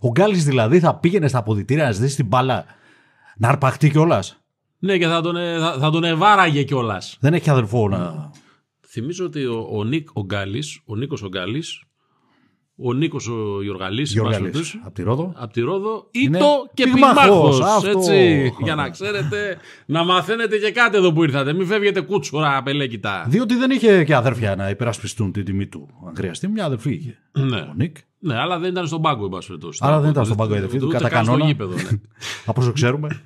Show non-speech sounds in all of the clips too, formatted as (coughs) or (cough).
Ο Γκάλης δηλαδή θα πήγαινε στα αποδητήρια να ζητήσει την μπάλα να αρπαχτεί κιόλας. Ναι, και θα τον, ε, θα, θα τον ευάραγε κιόλας. Δεν έχει αδερφό να. Θυμίζω ότι ο, ο, Νίκ, ο, Γκάλης, ο Νίκος ο Γκάλης, ο Νίκος ο Γιωργαλής, Γιώργαλης. Από τη Ρόδο. από τη Ρόδο, Είναι ήτο και πυγμάχος, πυγμάχος, αυτό. έτσι, για να ξέρετε, (laughs) να μαθαίνετε και κάτι εδώ που ήρθατε, μην φεύγετε κούτσουρα απελέκητα. Διότι δεν είχε και αδέρφια να υπερασπιστούν την τιμή του. Αν χρειαστεί, μια αδερφή είχε. Ναι. Ο Νίκ. Ναι, αλλά δεν ήταν στον πάγκο, εν πάση περιπτώσει. Άρα δεν ήταν στον πάγκο η αδερφή του, Ούτε κατά καν στο κανόνα. γήπεδο, ναι. (laughs) Από όσο ξέρουμε.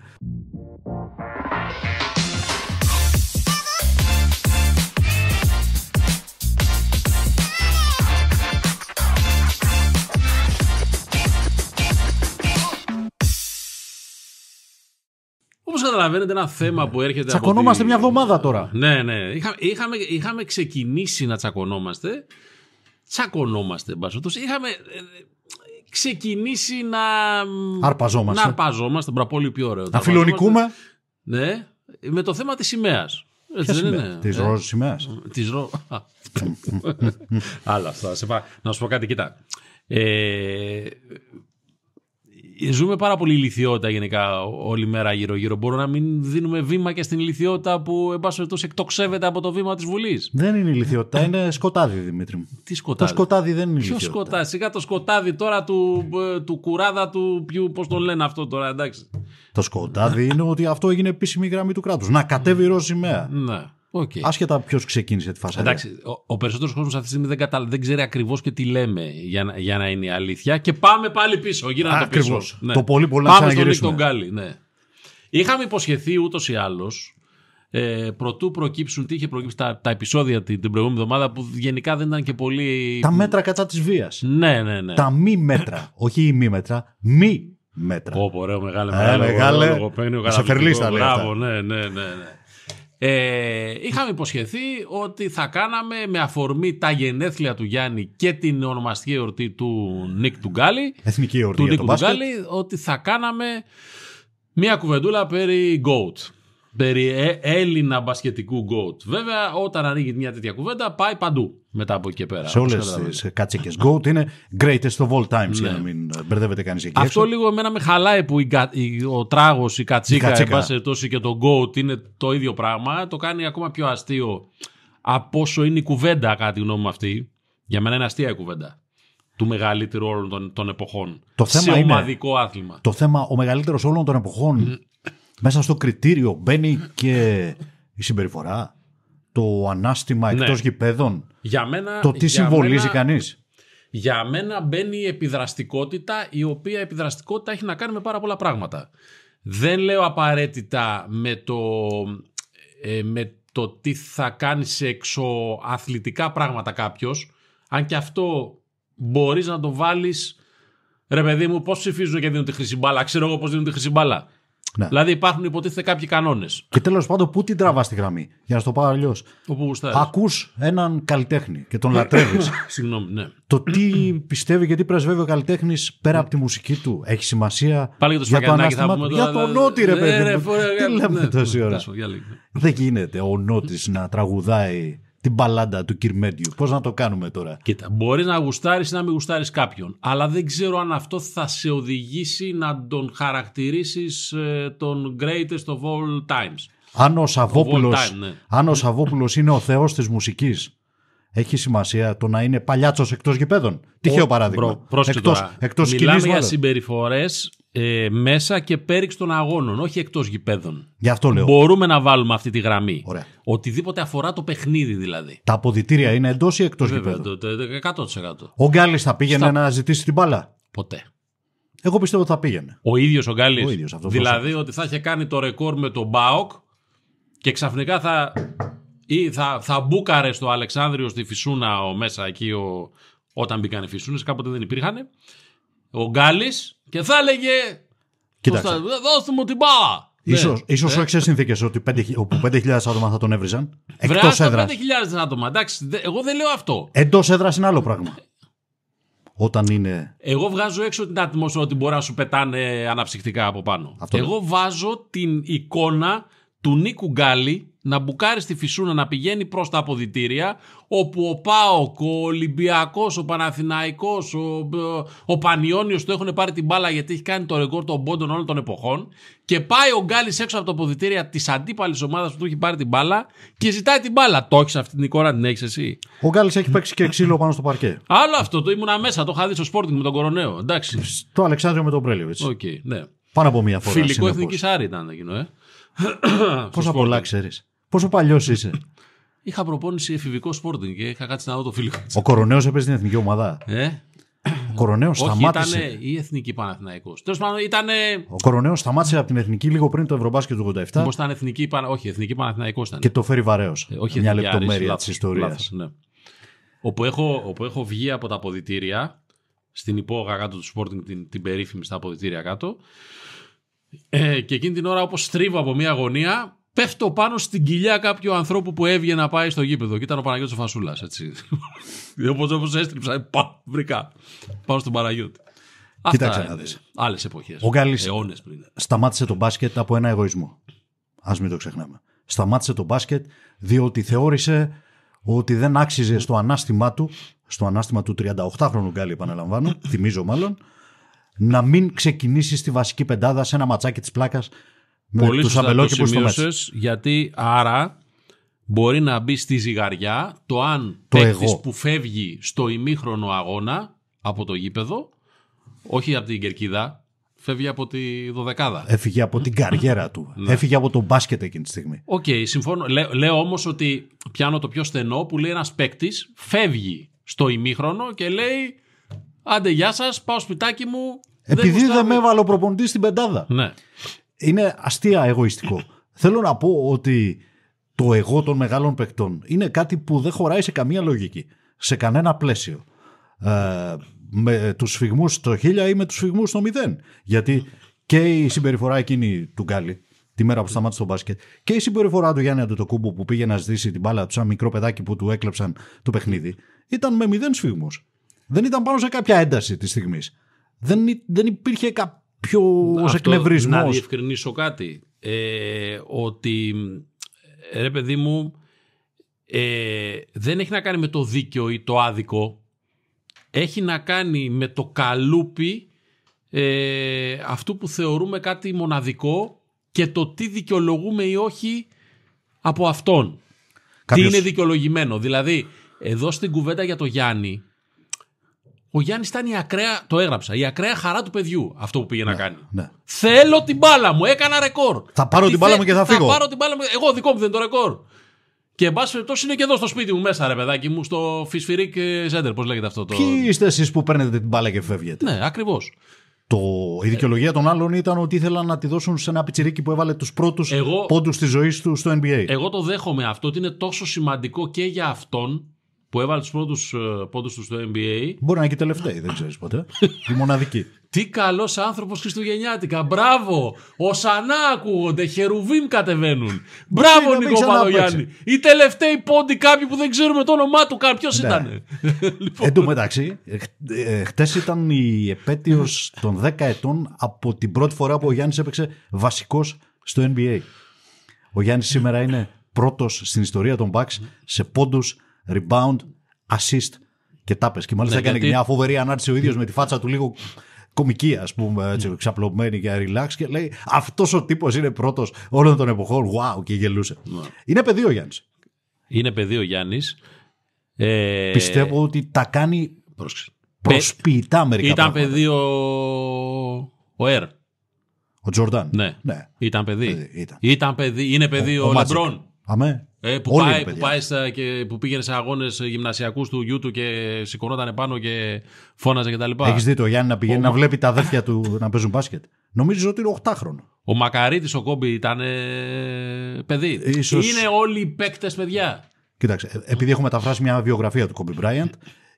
Όπως καταλαβαίνετε ένα θέμα που έρχεται από Τσακωνόμαστε τη- μια εβδομάδα τώρα. Ναι, ναι. Είχα, είχαμε, είχαμε ξεκινήσει να τσακωνόμαστε. Τσακωνόμαστε, εν πάση περιπτώσει. Είχαμε ε, ξεκινήσει να... Αρπαζόμαστε. Να αρπαζόμαστε. Μπρα, πολύ πιο ωραίο. Να φιλονικούμε. Ναι, με το θέμα της σημαίας. Έτσι Ποια δεν σημαία; είναι. Της Ε, ροζ σημαίας. Της ρο... Α. (laughs) Άλλα αυτά. Σε πά- Να σου πω κάτι, κοίτα. Ε, ζούμε πάρα πολύ ηλικιότητα γενικά όλη μέρα γύρω-γύρω. Μπορούμε να μην δίνουμε βήμα και στην ηλικιότητα που εν πάση περιπτώσει εκτοξεύεται από το βήμα της Βουλής. Δεν είναι ηλιθιότητα, είναι σκοτάδι, Δημήτρη μου. Τι Το σκοτάδι. σκοτάδι δεν είναι Ποιος ηλιθιότητα. σκοτάδι, σιγά το σκοτάδι τώρα του, ε, του κουράδα του ποιου, πώς τον λένε αυτό τώρα, εντάξει. Το σκοτάδι είναι ότι αυτό έγινε επίσημη γραμμή του κράτους. Να κατέβει η ροζ σημαία. Ναι, οκ. Άσχετα ποιος ξεκίνησε τη φάση. Εντάξει, ο, ο περισσότερος κόσμος αυτή τη στιγμή δεν, κατα... δεν ξέρει ακριβώς και τι λέμε για να, για να είναι η αλήθεια. Και πάμε πάλι πίσω. Γύρνα το πίσω. Ακριβώς. Το πολύ πολύ να Πάμε στον Νίκ ξαναγυρίσουμε. τον Γκάλι. Ναι. Είχαμε υποσχεθεί ούτως ή άλλως. Ε, προτού προκύψουν, τι είχε προκύψει τα, τα επεισόδια την, την προηγούμενη εβδομάδα που γενικά δεν ήταν και πολύ. Τα μέτρα κατά της βίας. Ναι, ναι, ναι. Τα μη μέτρα. Όχι η μη μέτρα. Μη μέτρα. Πω, πω, ρε, μεγάλε, Ε, μεγάλε, μεγάλε. λογοπαίγνιο, Σε καταπληκτικό. φερλής τα λέει Μπράβο, αυτά. ναι, ναι, ναι, ναι. Ε, είχαμε υποσχεθεί ότι θα κάναμε με αφορμή τα γενέθλια του Γιάννη και την ονομαστική εορτή του Νίκ του Γκάλι, Εθνική εορτή του για το Νίκου του μπάσκετ. Γκάλι, ότι θα κάναμε μία κουβεντούλα περί GOAT. Περί ε- Έλληνα μπασκετικού GOAT. Βέβαια, όταν ανοίγει μια τέτοια κουβέντα, πάει παντού μετά από εκεί και πέρα. Σε όπως όλε καταλαβαίνετε. τις κάτσικε. Goat είναι greatest of all times για να μην ε, μπερδεύεται κανείς εκεί. Ναι. Αυτό έξω. λίγο εμένα με χαλάει που η, κα- η- ο τράγος, η κατσίκα, Η κατσίκα. εν πάση περιπτώσει, και το goat είναι το ίδιο πράγμα. Το κάνει ακόμα πιο αστείο από όσο είναι η κουβέντα, κατά τη γνώμη μου αυτή. Για μένα είναι αστεία η κουβέντα. Του μεγαλύτερου όλων των, των εποχών. Το θέμα σε είναι- ομαδικό άθλημα. Το θέμα, ο μεγαλύτερος όλων των εποχών, μέσα στο κριτήριο μπαίνει και η συμπεριφορά. Το ανάστημα Ναι. εκτός γηπέδων. Για μένα, Το τι για συμβολίζει μένα- κανείς. Για μένα μπαίνει η επιδραστικότητα, η οποία επιδραστικότητα έχει να κάνει με πάρα πολλά πράγματα. Δεν λέω απαραίτητα με το, ε, με το τι θα κάνει σε εξωαθλητικά πράγματα κάποιος, αν και αυτό μπορείς να το βάλεις, ρε παιδί μου, πώς ψηφίζουν και δίνουν τη χρυσή μπάλα, ξέρω εγώ πώς δίνουν τη χρυσή μπάλα. Ναι. Δηλαδή υπάρχουν υποτίθεται κάποιοι κανόνες. Και τέλος πάντων, πού την τραβάς τη γραμμή. Για να σου το πάω αλλιώς. Όπου γουστάρεις. Ακούς έναν καλλιτέχνη και τον λατρεύεις. (laughs) Συγγνώμη, ναι. το τι πιστεύει και τι πρεσβεύει ο καλλιτέχνης πέρα από τη μουσική του έχει σημασία Πάλι για το για το σφακιανάκι θα ανάστημα πούμε του. Για τώρα, τον Νότι, ρε Ναι, παιδί. ρε, μου. φορέ, Τι ναι, λέμε ναι, τόση ναι, ώρα. τέλος πάντων, για λίγο. Δεν γίνεται ο Νότι να τραγουδάει την μπαλάντα του Κυρμέντιου. Πώς να το κάνουμε τώρα; Κοίτα, μπορείς να γουστάρεις ή να μην γουστάρεις κάποιον. Αλλά δεν ξέρω αν αυτό θα σε οδηγήσει να τον χαρακτηρίσεις τον greatest of all times. Αν ο Σαββόπουλος, time, ναι. αν ο Σαββόπουλος είναι ο θεός της μουσικής, έχει σημασία το να είναι παλιάτσος εκτός γηπέδων. Τυχαίο παράδειγμα. Μπρο, πρόσεχε εκτός, τώρα. εκτός Μιλάμε σκηνής, για μάλλον. Συμπεριφορέ ε, μέσα και πέριξ των αγώνων, όχι εκτός γηπέδων. Γι' αυτό λέω. Μπορούμε να βάλουμε αυτή τη γραμμή. Ωραία. Οτιδήποτε αφορά το παιχνίδι δηλαδή. Τα αποδητήρια είναι εντός ή εκτός Βέβαια, γηπέδων. το, το 100%. Ο Γκάλης θα πήγαινε Στα- να ζητήσει την μπάλα; Ποτέ. Εγώ πιστεύω ότι θα πήγαινε. Ο ίδιος ο Γκάλης; Ο ίδιος, αυτό δηλαδή ότι θα είχε κάνει το ρεκόρ με τον Μπάοκ και ξαφνικά θα, ή θα, θα μπούκαρε στο Αλεξάνδριο στη Φυσούνα ο, μέσα εκεί ο, όταν μπήκαν οι Φυσούνες, κάποτε δεν υπήρχαν. Ο Γκάλης και θα έλεγε Κοίταξε. «Δώσ' τα- δώστε μου την μπάλα. Ίσως, Ναι. ίσως όχι σε συνθήκες ότι 5, όπου 5.000 άτομα θα τον έβριζαν. Βρε, Εκτός άστα έδρας. 5.000 άτομα. Εντάξει, δε- εγώ δεν λέω αυτό. Εντός έδρας είναι άλλο πράγμα. Όταν είναι... Εγώ βγάζω έξω την ατμόσφαιρα ότι μπορεί να σου πετάνε αναψυκτικά από πάνω. Αυτό Εγώ βάζω την εικόνα του Νίκου Γκάλη να μπουκάρει στη φυσούνα να πηγαίνει προς τα αποδητήρια όπου ο Πάοκ, ο Ολυμπιακός, ο Παναθηναϊκός, ο, ο Πανιόνιος του έχουν πάρει την μπάλα γιατί έχει κάνει το ρεκόρ των πόντων όλων των εποχών και πάει ο Γκάλης έξω από τα αποδητήρια της αντίπαλης ομάδας που του έχει πάρει την μπάλα και ζητάει την μπάλα. Το έχεις αυτή την εικόνα, την έχεις εσύ; Ο Γκάλης έχει παίξει και ξύλο πάνω στο παρκέ. Άλλο αυτό, το ήμουνα μέσα, το είχα δει στο Sporting με τον Κοροναίο. Εντάξει. Το Αλεξάνδριο με τον Πρέλιοβιτ. Okay, ναι. Πάνω από μία φορά. Φιλικό εθνικής Άρη ήταν εκείνο, ε. Πόσα πολλά ξέρεις. Πόσο παλιός είσαι; Είχα προπόνηση εφηβικό σπόρτινγκ και είχα κάτσει να δω το φιλικό. Ο Κοροναίο έπαιζε στην εθνική ομάδα. Ε; Ο Κοροναίο σταμάτησε. Ήταν η εθνική Παναθηναϊκός. Τέλος πάντων ήταν. Ο Κοροναίο σταμάτησε από την εθνική λίγο πριν το Ευρωμπάσκετ του 87. Μήπως ήταν εθνική, όχι, εθνική Παναθηναϊκός ήταν. Και το φέρει βαρέως. Ε, όχι Μια εθνική λεπτομέρεια της ιστορίας. Ναι. Όπου, έχω, όπου έχω βγει από τα αποδητήρια στην υπόγα κάτω του Sporting, την, την περίφημη στα αποδητήρια κάτω. Ε, και εκείνη την ώρα, όπως στρίβω από μια γωνία, πέφτω πάνω στην κοιλιά κάποιου ανθρώπου που έβγαινε να πάει στο γήπεδο. Και ήταν ο Παναγιώτης ο Φασούλας, έτσι. (laughs) όπως, όπως έστριψα, ε, πα, βρήκα. Πάω στον Παναγιώτη. Κοίταξε να δεις. Άλλες εποχές. Ο Γκάλης αιώνες πριν. σταμάτησε το μπάσκετ από ένα εγωισμό. Ας μην το ξεχνάμε. Σταμάτησε το μπάσκετ διότι θεώρησε ότι δεν άξιζε στο ανάστημά του, στο ανάστημα του 38χρονου Γκάλη επαναλαμβάνω, θυμίζω μάλλον, να μην ξεκινήσει στη βασική πεντάδα σε ένα ματσάκι της πλάκας με Πολύ τους σωστά το αμπελόκηπους στο μέσα. σημείωσες, γιατί άρα μπορεί να μπει στη ζυγαριά το αν Το παίκτης εγώ. που φεύγει στο ημίχρονο αγώνα από το γήπεδο, όχι από την κερκίδα, φεύγει από τη δωδεκάδα. Έφυγε από την καριέρα του. (laughs) Έφυγε από το μπάσκετ εκείνη τη στιγμή. Οκ, συμφωνώ. Λέ- λέω όμως ότι πιάνω το πιο στενό που λέει ένας παίκτης φεύγει στο ημίχρονο και λέει Άντε, γεια σας, πάω σπιτάκι μου. Επειδή δεν, γουστάρω». με έβαλε ο προπονητής στην πεντάδα. Ναι. Είναι αστεία εγωιστικό. Θέλω να πω ότι το εγώ των μεγάλων παικτών είναι κάτι που δεν χωράει σε καμία λογική. Σε κανένα πλαίσιο. Ε, με τους σφιγμούς στο 1000 ή με τους σφιγμούς στο 0. Γιατί και η συμπεριφορά εκείνη του Γκάλη, τη μέρα που σταμάτησε το μπάσκετ, και η συμπεριφορά του Γιάννη Αντετοκούμπου που πήγε να ζητήσει την μπάλα του σαν μικρό παιδάκι που του έκλεψαν το παιχνίδι, ήταν με μηδέν σφιγμούς. Δεν ήταν πάνω σε κάποια ένταση της στιγμής. Δεν, υ- δεν υπήρχε κάποιο Αυτό, εκνευρισμός. Να διευκρινίσω κάτι. Ε, ότι ε, ρε παιδί μου ε, δεν έχει να κάνει με το δίκαιο ή το άδικο. Έχει να κάνει με το καλούπι ε, αυτού που θεωρούμε κάτι μοναδικό και το τι δικαιολογούμε ή όχι από αυτόν. Κάποιος- Τι είναι δικαιολογημένο. Δηλαδή, εδώ στην κουβέντα για το Γιάννη, ο Γιάννης ήταν η ακραία, το έγραψα, η ακραία χαρά του παιδιού αυτό που πήγε να κάνει. Ναι. Θέλω την μπάλα μου, έκανα ρεκόρ. Θα πάρω Τι την μπάλα θε- μου και θα φύγω. Θα πάρω την μπάλα μου, εγώ δικό μου δεν είναι το ρεκόρ. Και εν πάση περιπτώσει είναι και εδώ στο σπίτι μου μέσα, ρε παιδάκι μου, στο Φυσφυρίκ Center, πώς λέγεται αυτό το. Ποιοι είστε εσείς που παίρνετε την μπάλα και φεύγετε; Ναι, ακριβώς. Το, η δικαιολογία των άλλων ήταν ότι ήθελαν να τη δώσουν σε ένα πιτσιρίκι που έβαλε τους πρώτους Εγώ- πόντους της ζωής του στο NBA. Εγώ το δέχομαι αυτό ότι είναι τόσο σημαντικό και για αυτόν που έβαλε τους πρώτους πόντους τους στο NBA. Μπορεί να είναι και τελευταίοι, δεν ξέρεις ποτέ. (laughs) η μοναδική. Τι καλός άνθρωπος Χριστουγεννιάτικα. Μπράβο! Ωσανά ακούγονται, χερουβίμ κατεβαίνουν. Μπράβο, να μην Νίκο ξαναπαίξει. Παδογιάννη. Οι τελευταίοι πόντοι κάποιοι που δεν ξέρουμε το όνομά του καν. Ποιος ήταν. (laughs) Εν τω μεταξύ, χτες ήταν η επέτειος των 10 ετών από την πρώτη φορά που ο Γιάννης έπαιξε βασικός στο NBA. Ο Γιάννης σήμερα είναι πρώτος στην ιστορία των Bucks σε πόντους, rebound, assist και τάπες. Και μάλιστα Ναι, έκανε γιατί- και μια φοβερή ανάρτηση ο ίδιος με τη φάτσα του λίγο κομική, ας πούμε, έτσι, ξαπλωμένη και relax και λέει Αυτός ο τύπος είναι πρώτος όλων των εποχών. Wow, και γελούσε. Ναι. Είναι παιδί ο Γιάννης. Είναι παιδί ο Γιάννης. Ε, Πιστεύω ότι τα κάνει πρόσεξε. προσποιητά μερικά Ήταν πράγματα. παιδί ο. Ο Ερ. Ο Τζορντάν. Ναι. ναι. Ήταν παιδί. Παιδί, ήταν. παιδί. Είναι παιδί ο, ο Magic. Λεμπρόν. Αμέ. Ε, που, Όλοι είναι πάει, που, παιδιά. πάει στα, και, που πήγαινε σε αγώνες γυμνασιακούς του γιού του και σηκωνόταν πάνω και φώναζε κτλ. Έχεις δει το Γιάννη να πηγαίνει να βλέπει τα αδέρφια του να παίζουν μπάσκετ; Νομίζω ότι είναι 8χρονο. Ο Μακαρίτης ο Κόμπι ήταν ε, παιδί. Ίσως- Είναι όλοι οι παίκτες παιδιά. Κοίταξε, ε, επειδή έχω μεταφράσει μια βιογραφία του Kobe Bryant,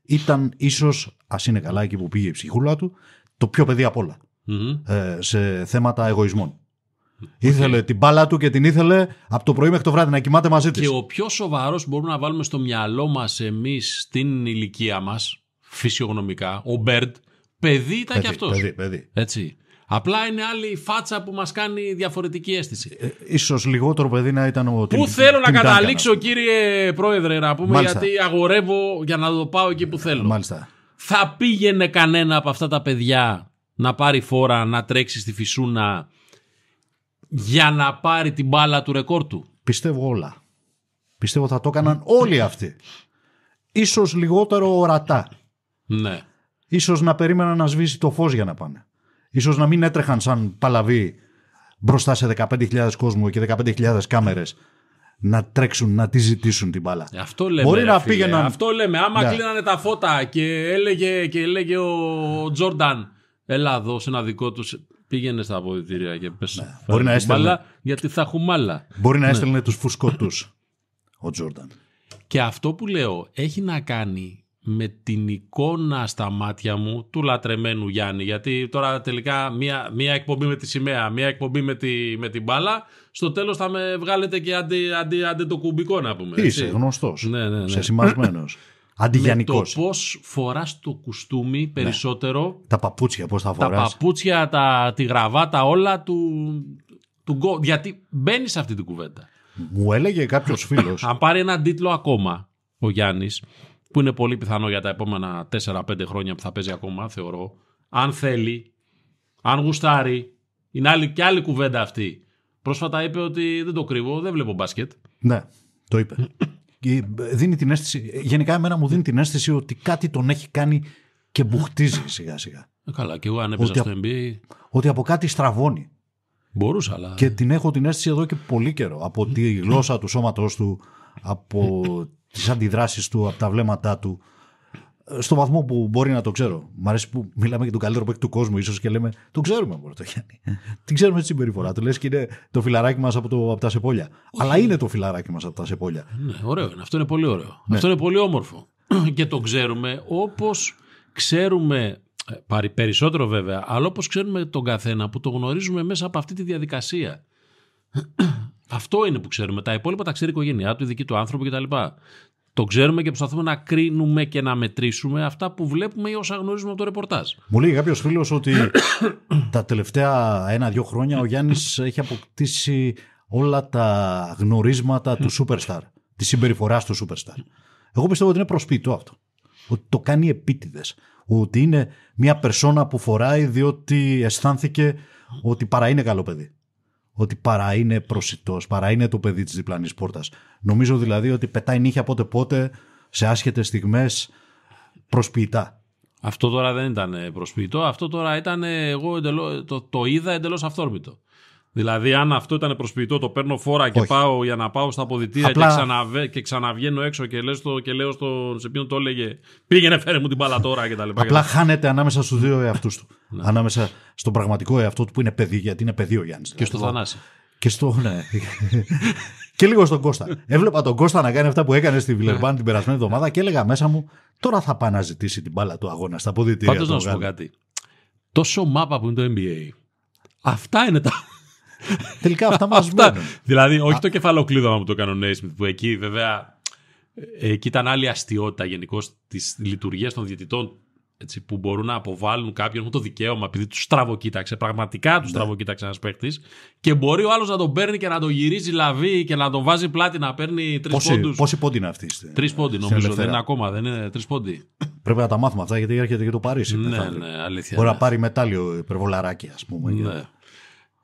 ήταν ίσως, ας είναι καλά εκεί που πήγε η ψυχούλα του, το πιο παιδί απ' όλα Μμμ. ε, σε θέματα εγωισμών. Ήθελε την μπάλα του και την ήθελε από το πρωί μέχρι το βράδυ να κοιμάται μαζί της. Και ο πιο σοβαρός που μπορούμε να βάλουμε στο μυαλό μας εμείς στην ηλικία μας, φυσιογνωμικά, ο Μπέρντ, παιδί ήταν και αυτός. Παιδί, παιδί. Έτσι. Απλά είναι άλλη η φάτσα που μας κάνει διαφορετική αίσθηση. Ε, ίσως λιγότερο παιδί να ήταν ο Πού Tim- θέλω να Tim Duncan, καταλήξω, ας πούμε. κύριε Πρόεδρε, να πούμε, Μάλιστα. γιατί αγορεύω για να το πάω εκεί που θέλω. Μάλιστα. Θα πήγαινε κανένα από αυτά τα παιδιά να πάρει φόρα, να τρέξει στη φυσούνα για να πάρει την μπάλα του ρεκόρ του. Πιστεύω όλα. Πιστεύω θα το έκαναν όλοι αυτοί. Ίσως λιγότερο ορατά. Ναι. Ίσως να περίμεναν να σβήσει το φως για να πάνε. Ίσως να μην έτρεχαν σαν παλαβοί μπροστά σε 15.000 κόσμου και 15.000 κάμερες να τρέξουν, να τη ζητήσουν την μπάλα. Ε, Αυτό λέμε. Μπορεί ρε να φίλε. πήγαιναν- Αυτό λέμε. Άμα Ναι. κλείνανε τα φώτα και έλεγε, και έλεγε ο Τζόρνταν, έλα εδώ σε ένα δικό τους. Πήγαινες στα αποδητήρια και πες φέρε Ναι. Μπορεί να την έστελνε. μπάλα, γιατί θα έχουμε άλλα. Μπορεί Ναι. να έστελνε τους φουσκωτούς ο Τζόρνταν. Και αυτό που λέω έχει να κάνει με την εικόνα στα μάτια μου του λατρεμένου Γιάννη. Γιατί τώρα τελικά μία, μία εκπομπή με τη σημαία, μία εκπομπή με, τη, με την μπάλα, στο τέλος θα με βγάλετε και αντι, αντι, αντι το κουμπικό να πούμε. έτσι. Είσαι γνωστός. Ναι, ναι, ναι. Σε (laughs) σημασμένος. Με το Αντιγιανικός. πώς φοράς το κουστούμι περισσότερο, Τα παπούτσια πώς θα τα φοράς. παπούτσια, τα, τη γραβάτα, όλα του, του γκο- Γιατί μπαίνεις σε αυτή την κουβέντα. Μου έλεγε κάποιος (laughs) φίλος. Αν πάρει έναν τίτλο ακόμα ο Γιάννης, που είναι πολύ πιθανό για τα επόμενα 4-5 χρόνια που θα παίζει ακόμα, θεωρώ, αν θέλει, αν γουστάρει, είναι άλλη, και άλλη κουβέντα αυτή. Πρόσφατα είπε ότι δεν το κρύβω, δεν βλέπω μπάσκετ. ναι, το είπε. (laughs) Και δίνει την αίσθηση, γενικά εμένα μου δίνει την αίσθηση ότι κάτι τον έχει κάνει και μπουχτίζει σιγά σιγά. Ε, καλά, και εγώ αν έπαιζα Ότι στο NBA, Ότι από κάτι στραβώνει. μπορούσα, αλλά. Και την έχω την αίσθηση εδώ και πολύ καιρό. Από τη γλώσσα του σώματός του, από τις αντιδράσεις του, από τα βλέμματά του. Ε, Στο βαθμό που μπορεί να το ξέρω. Μ' αρέσει που μιλάμε για τον καλύτερο παίκτη του κόσμου, ίσως και λέμε Το ξέρουμε μόνο το Γιάννη. Τι ξέρουμε τη συμπεριφορά του. Λες και είναι το φιλαράκι μας από, το- από τα σεπόλια. Αλλά είναι το φιλαράκι μας από τα σεπόλια. Ναι, ωραίο είναι. Αυτό είναι πολύ ωραίο. Ναι. Αυτό είναι πολύ όμορφο. (clears throat) και το ξέρουμε όπως ξέρουμε, ε, πάρει περισσότερο βέβαια, αλλά όπως ξέρουμε τον καθένα που το γνωρίζουμε μέσα από αυτή τη διαδικασία. (clears throat) Αυτό είναι που ξέρουμε. Τα υπόλοιπα τα ξέρει η οικογένειά του, οι δικοί του άνθρωποι κτλ. Το ξέρουμε και προσπαθούμε να κρίνουμε και να μετρήσουμε αυτά που βλέπουμε ή όσα γνωρίζουμε από το ρεπορτάζ. Μου λέει κάποιος φίλος ότι (coughs) τα τελευταία ένα-δύο χρόνια ο Γιάννης έχει αποκτήσει όλα τα γνωρίσματα του Superstar. Τη συμπεριφορά του Superstar. Εγώ πιστεύω ότι είναι προσποιητό αυτό. Ότι το κάνει επίτηδες. Ότι είναι μια περσόνα που φοράει διότι αισθάνθηκε ότι παρά είναι καλό παιδί. Ότι παρά είναι προσιτός, παρά είναι το παιδί της διπλανής πόρτας. Νομίζω δηλαδή ότι πετάει νύχια πότε πότε σε άσχετες στιγμές προσποιητά. Αυτό τώρα δεν ήταν προσποιητό, αυτό τώρα ήταν εγώ εντελώς, το, το είδα εντελώς αυθόρμητο. Δηλαδή, αν αυτό ήταν προσποιητό, το παίρνω φόρα και Όχι. πάω για να πάω στα αποδητήρια Απλά- και, ξαναβε, και ξαναβγαίνω έξω και, λες το, και λέω στο, σε ποιον το έλεγε Πήγαινε, φέρε μου την μπάλα τώρα κτλ. Απλά χάνεται ανάμεσα στους δύο εαυτούς του. ανάμεσα στον πραγματικό εαυτό του που είναι παιδί, γιατί είναι παιδί ο Γιάννης. και στο Θανάση. Και στο. Ναι. (laughs) και λίγο στον Κώστα. Έβλεπα τον Κώστα να κάνει αυτά που έκανε στη Βιλερμπάν την περασμένη εβδομάδα και έλεγα μέσα μου τώρα θα πάει να ζητήσει την μπάλα του αγώνα στα αποδητήρια. Πάντως του να σου πω Γάλλου». κάτι. Τόσο μάπα που είναι το NBA. Αυτά είναι τα. Τελικά αυτά (laughs) μας Αυτά. μένουν. δηλαδή, όχι το κεφαλοκλείδωμα που το έκανε ο Νέισμιθ, που εκεί βέβαια. ε, Εκεί ήταν άλλη αστείωτα γενικώ της λειτουργίας των διαιτητών. Έτσι, που μπορούν να αποβάλουν κάποιον με το δικαίωμα επειδή τους στραβοκοίταξε. Πραγματικά Ναι. του στραβοκοίταξε ένας παίχτης. Και μπορεί ο άλλος να τον παίρνει και να τον γυρίζει λαβή και να τον βάζει πλάτη να παίρνει τρεις Πόσοι, πόντους. πόσοι πόντοι είναι αυτοί. στη- Τρεις πόντι στην νομίζω. Δεν ελευθερία. είναι ακόμα, δεν είναι τρεις πόντι. Πρέπει να τα μάθουμε αυτά γιατί έρχεται και το Παρίσι. ναι, μεθαύριο. ναι, αλήθεια. Μπορεί ναι. να πάρει μετάλλιο υπερβολαράκι, ας πούμε. Ναι.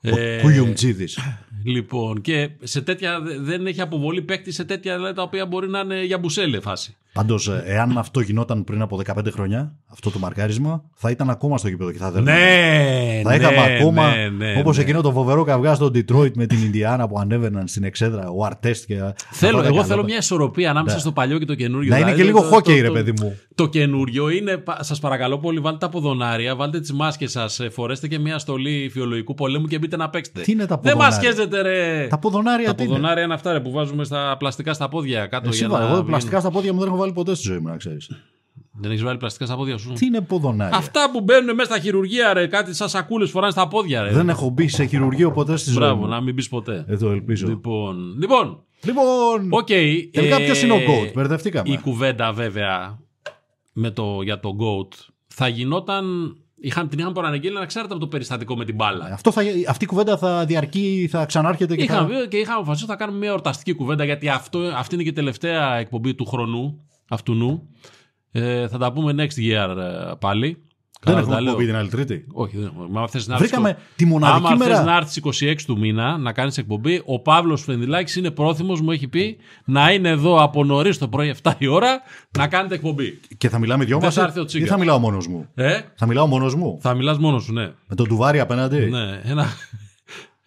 Ο Ε, Κουιουμτζίδης. Λοιπόν, και σε τέτοια δε- δεν έχει αποβολή παίκτη σε τέτοια δηλαδή, τα οποία μπορεί να είναι για μπουσέλε φάση. Πάντως, εάν αυτό γινόταν πριν από 15 χρόνια, αυτό το μαρκάρισμα, θα ήταν ακόμα στο γήπεδο και θα δεν. Ναι, Θα είχαμε ακόμα, ναι, ναι, όπως ναι. εκείνο το φοβερό καυγά στο Detroit με την Ινδιάνα που ανέβαιναν στην εξέδρα, ο Αρτέστ και... Θέλω, αυτά τα εγώ καλά. θέλω μια ισορροπία ανάμεσα Ναι. στο παλιό και το καινούριο. Να είναι Δηλαδή, και λίγο το- χόκεϊ, το- ρε το- παιδί μου. Το καινούριο είναι, σας παρακαλώ πολύ, βάλτε τα ποδονάρια, βάλτε τις μάσκες σας, φορέστε και μια στολή βιολογικού πολέμου και μπείτε να παίξετε. Τι είναι τα Δεν ποδονάρια; μας χέζετε, ρε. Τα ποδονάρια Τα τι είναι; ποδονάρια είναι αυτά ρε, που βάζουμε στα πλαστικά στα πόδια κάτω Εσύ για βάλε, να. εγώ βγαίνουν. πλαστικά στα πόδια μου δεν έχω βάλει ποτέ στη ζωή μου, να ξέρεις. Δεν έχεις βάλει πλαστικά στα πόδια σου; Τι είναι ποδονάρια. Αυτά που μπαίνουν μέσα στα χειρουργεία, ρε, κάτι σαν σακούλες φοράνε στα πόδια, ρε. Δεν έχω μπει σε χειρουργείο ποτέ στη ζωή Μπράβο, μου. να μην πει ποτέ. Ε, το ελπίζω. Λοιπόν, λοιπόν, Λοιπόν, οκ. τελικά ε, ποιος είναι ο GOAT, μπερδευτήκαμε. Η κουβέντα βέβαια με το, για το GOAT θα γινόταν Είχαν, την είχαν προαναγγείλει ανεξάρτητα από το περιστατικό με την μπάλα. Αυτό θα, αυτή η κουβέντα θα διαρκεί, θα ξανάρχεται και Είχαν θα... πει και είχαμε αποφασίσει ότι θα κάνουμε μια εορταστική κουβέντα γιατί αυτό, αυτή είναι και η τελευταία εκπομπή του χρονού, αυτού νου. Ε, θα τα πούμε next year ε, πάλι. Δεν Καλά έχουμε τα λέω. εκπομπή την άλλη Τρίτη. Όχι, δεν έχουμε. Μα θες να έρθεις Βρήκαμε το- τη μοναδική Άμα μέρα. θες να έρθεις 26 του μήνα να κάνεις εκπομπή, ο Παύλος Φενδυλάκη είναι πρόθυμος, μου έχει πει, να είναι εδώ από νωρίς το πρωί 7 η ώρα να κάνετε εκπομπή. Και θα μιλάμε δυο Δεν μας θα ή- έρθει ο ή Τσίγκας. θα μιλάω μόνος μου; Ε, Θα μιλάω μόνος μου; θα μιλάς μόνος σου, ναι. Με τον τουβάρι απέναντι; ναι ένα,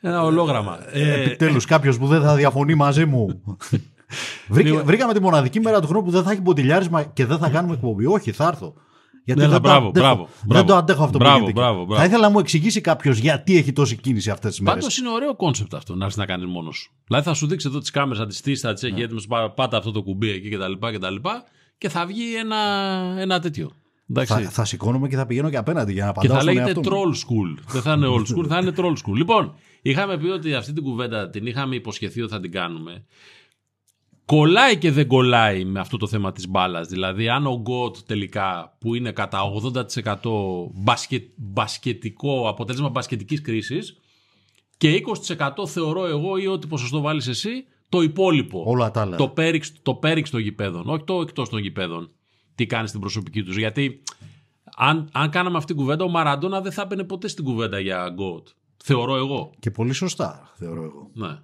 ένα ολόγραμμα. Ε, Επιτέλους, κάποιος που δεν θα διαφωνεί μαζί μου. (laughs) Βρήκα, Λοιπόν. βρήκαμε τη μοναδική μέρα του χρόνου που δεν θα έχει μποτιλιάρισμα και δεν θα κάνουμε εκπομπή. Όχι, θα έρθω. Γιατί Ναι, δεν, θα- το μπράβο, αντέχω. μπράβο, δεν μπράβο. το αντέχω αυτό Μπράβο, που γίνεται. μπράβο, εκεί. μπράβο. Θα ήθελα να μου εξηγήσει κάποιος γιατί έχει τόση κίνηση αυτές τις μέρες. Πάντως είναι ωραίο concept αυτό να έρθει να κάνεις μόνος σου. Δηλαδή θα σου δείξει εδώ τις κάμερες, θα τις στήσει, θα τις έχει έτοιμες, πάτα αυτό το κουμπί εκεί κτλ. κτλ. Και θα βγει ένα, ένα τέτοιο. Εντάξει. Θα, θα σηκώνομαι και θα πηγαίνω και απέναντι για να Και απαντάω θα στον λέγεται εαυτό μου. troll school. Δεν θα είναι old school, θα είναι troll school. Λοιπόν, είχαμε πει ότι αυτή την κουβέντα την είχαμε υποσχεθεί ότι θα την κάνουμε. Κολλάει και δεν κολλάει με αυτό το θέμα της μπάλας. Δηλαδή, αν ο Γκοτ τελικά, που είναι κατά 80% μπασκε, μπασκετικό, αποτέλεσμα μπασκετικής κρίσης και 20% θεωρώ εγώ ή ό,τι ποσοστό βάλεις εσύ, το υπόλοιπο. Όλα τα άλλα. Το πέριξ, το πέριξ των γηπέδων, όχι το εκτός των γηπέδων. Τι κάνεις στην προσωπική τους. Γιατί αν, αν κάναμε αυτή την κουβέντα, ο Μαραντόνα δεν θα έμπαινε ποτέ στην κουβέντα για γκότ. Θεωρώ εγώ. Και πολύ σωστά, θεωρώ εγώ. Ναι.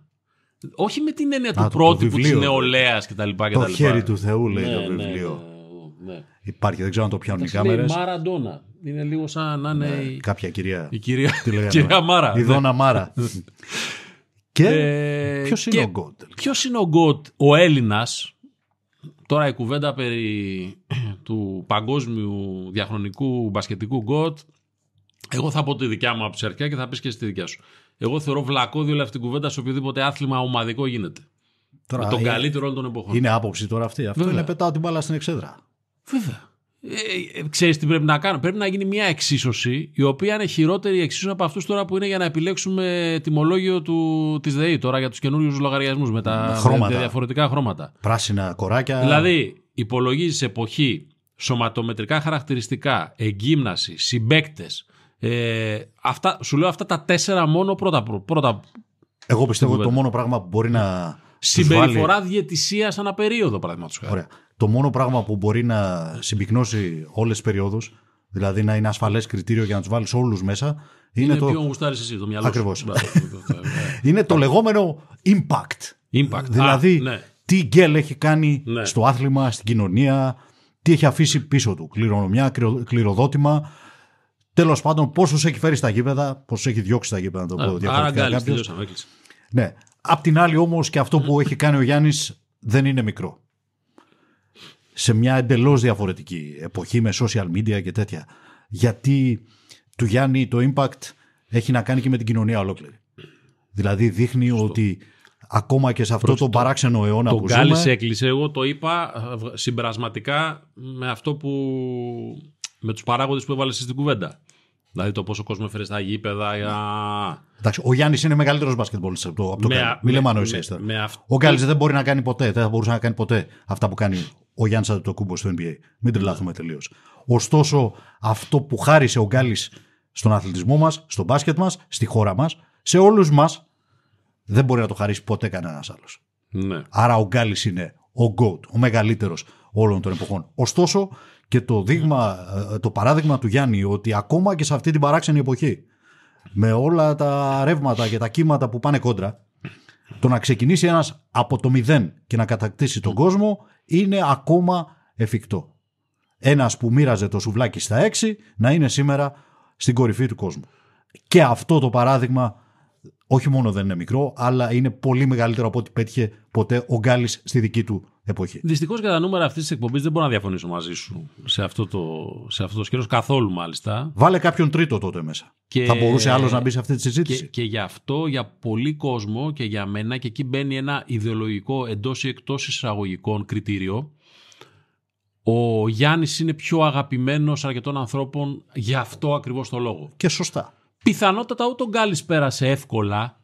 Όχι με την έννοια Α, του το- το πρότυπου της βιβλίο. νεολαίας κτλ. Το χέρι του Θεού, λέει ναι, το ναι, βιβλίο. ναι, ναι. Υπάρχει, δεν ξέρω αν το πιάνουν οι Εντάξει, λέει κάμερες. Μαραντόνα. Είναι λίγο σαν να είναι η, Κάποια κυρία. η κυρία, Τι λέγανε, κυρία Μάρα. Η Δόνα Μάρα. και Ε, ποιος είναι και ο Γκότ. Ποιος είναι ο Γκοτ, ο Έλληνας. Τώρα η κουβέντα περί (clears throat) του παγκόσμιου διαχρονικού μπασκετικού Γκοτ. Εγώ θα πω τη δικιά μου από τη αρχαία και θα πεις και εσύ τη δικιά σου. Εγώ θεωρώ βλακώδη όλη αυτή την κουβέντα σε οποιοδήποτε άθλημα ομαδικό γίνεται. Τώρα, με τον ε, καλύτερο όλων των εποχών. Είναι άποψη τώρα αυτή. Αυτό Βέβαια. είναι πετάω την μπάλα στην εξέδρα. Βέβαια. Ε, ε, ξέρεις τι πρέπει να κάνω; Πρέπει να γίνει μια εξίσωση η οποία είναι χειρότερη εξίσωση από αυτούς τώρα που είναι για να επιλέξουμε τιμολόγιο του, της ΔΕΗ τώρα για τους καινούριους λογαριασμούς με τα, χρώματα. με τα διαφορετικά χρώματα. Πράσινα κοράκια. Δηλαδή υπολογίζεις εποχή, σωματομετρικά χαρακτηριστικά, εγκύμναση, συμπέκτες. Ε, αυτά, σου λέω αυτά τα τέσσερα μόνο πρώτα. πρώτα Εγώ πιστεύω ότι το κουβέντα. μόνο πράγμα που μπορεί να. τους συμπεριφορά βάλει- διαιτησία ανά περίοδο, παραδείγματος χάρη. Ωραία. Το μόνο πράγμα που μπορεί να συμπυκνώσει όλες τις περιόδους, δηλαδή να είναι ασφαλές κριτήριο για να τους βάλεις όλους μέσα, είναι, Είναι το, ποιον γουστάρεις εσύ, το μυαλό σου. Ακριβώς. Μπράβο. (laughs) είναι το λεγόμενο impact. Impact. Δηλαδή, Α, ναι. τι γκέλ έχει κάνει Ναι. στο άθλημα, στην κοινωνία, τι έχει αφήσει πίσω του. Κληρονομιά, κληρο- κληροδότημα. Τέλος πάντων, πόσους έχει φέρει στα γήπεδα, πόσους έχει διώξει στα γήπεδα, να το πω Άρα διαφορετικά γκάλης, κάποιος. τελειώσαμε. έκλεισε. Ναι. Απ' την άλλη όμως και αυτό που έχει κάνει ο Γιάννης δεν είναι μικρό. Σε μια εντελώς διαφορετική εποχή με social media και τέτοια. Γιατί του Γιάννη το impact έχει να κάνει και με την κοινωνία ολόκληρη. Δηλαδή δείχνει ότι ακόμα και σε αυτό το παράξενο αιώνα Το που γκάλι ζούμε... έκλεισε. Εγώ το είπα ε, συμπερασματικά με αυτό που. Με τους παράγοντες που έβαλες στην κουβέντα. Δηλαδή το πόσο κόσμο έφερε στα γήπεδα. Για... Εντάξει, ο Γιάννης είναι μεγαλύτερος μπασκετμπολιστής από το, από το Με Γκάλι. α- Μην λέμε με- ανοησίες με- τώρα. με αυτό- Ο Γκάλης δεν μπορεί να κάνει ποτέ, δεν θα μπορούσε να κάνει ποτέ αυτά που κάνει ο Γιάννης Αντετοκούμπο στο NBA. Μην τρελαθούμε τελείως. Ωστόσο, αυτό που χάρισε ο Γκάλης στον αθλητισμό μας, στο μπάσκετ μας, στη χώρα μας, σε όλους μας, δεν μπορεί να το χαρίσει ποτέ κανένας άλλος. Ναι. Άρα ο Γκάλης είναι ο GOAT, ο μεγαλύτερος όλων των εποχών. Ωστόσο και το, δείγμα, ε, το παράδειγμα του Γιάννη ότι ακόμα και σε αυτή την παράξενη εποχή με όλα τα ρεύματα και τα κύματα που πάνε κόντρα το να ξεκινήσει ένας από το μηδέν και να κατακτήσει τον κόσμο είναι ακόμα εφικτό. Ένας που μοίραζε το σουβλάκι στα έξι να είναι σήμερα στην κορυφή του κόσμου. Και αυτό το παράδειγμα όχι μόνο δεν είναι μικρό, αλλά είναι πολύ μεγαλύτερο από ό,τι πέτυχε ποτέ ο Γκάλης στη δική του εποχή. Δυστυχώς για τα νούμερα αυτής της εκπομπής δεν μπορώ να διαφωνήσω μαζί σου σε αυτό το, σε αυτό το σκέλος, καθόλου μάλιστα. Βάλε κάποιον τρίτο τότε μέσα. Και- Θα μπορούσε άλλος να μπει σε αυτή τη Και, συζήτηση; και γι' αυτό για πολύ κόσμο και για μένα και εκεί μπαίνει ένα ιδεολογικό εντός ή εκτός εισαγωγικών κριτήριο ο Γιάννης είναι πιο αγαπημένος αρκετών ανθρώπων γι' αυτό ακριβώς το λόγο. Και σωστά. Πιθανότατα ούτε ο Γκάλης πέρασε εύκολα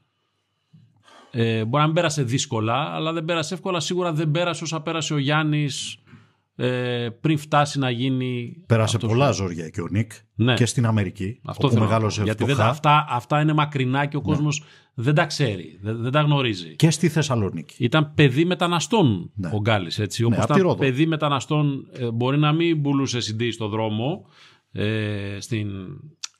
ε, μπορεί να μην πέρασε δύσκολα αλλά δεν πέρασε εύκολα σίγουρα δεν πέρασε όσα πέρασε ο Γιάννης ε, πριν φτάσει να γίνει. Πέρασε αυτός πολλά ο- ζόρια και ο Νικ Ναι. και στην Αμερική. Αυτό όπου θέλω να μεγάλωσε πω. Γιατί δεν, φτωχά, αυτά, αυτά είναι μακρινά και ο κόσμος δεν τα ξέρει, δεν, δεν τα γνωρίζει. και στη Θεσσαλονίκη. Ήταν παιδί μεταναστών Ναι. ο Γκάλης, έτσι. Όπως απ' τη ήταν Ρόδο. παιδί μεταναστών, ε, μπορεί να μην πουλούσε CD στο δρόμο, ε, στην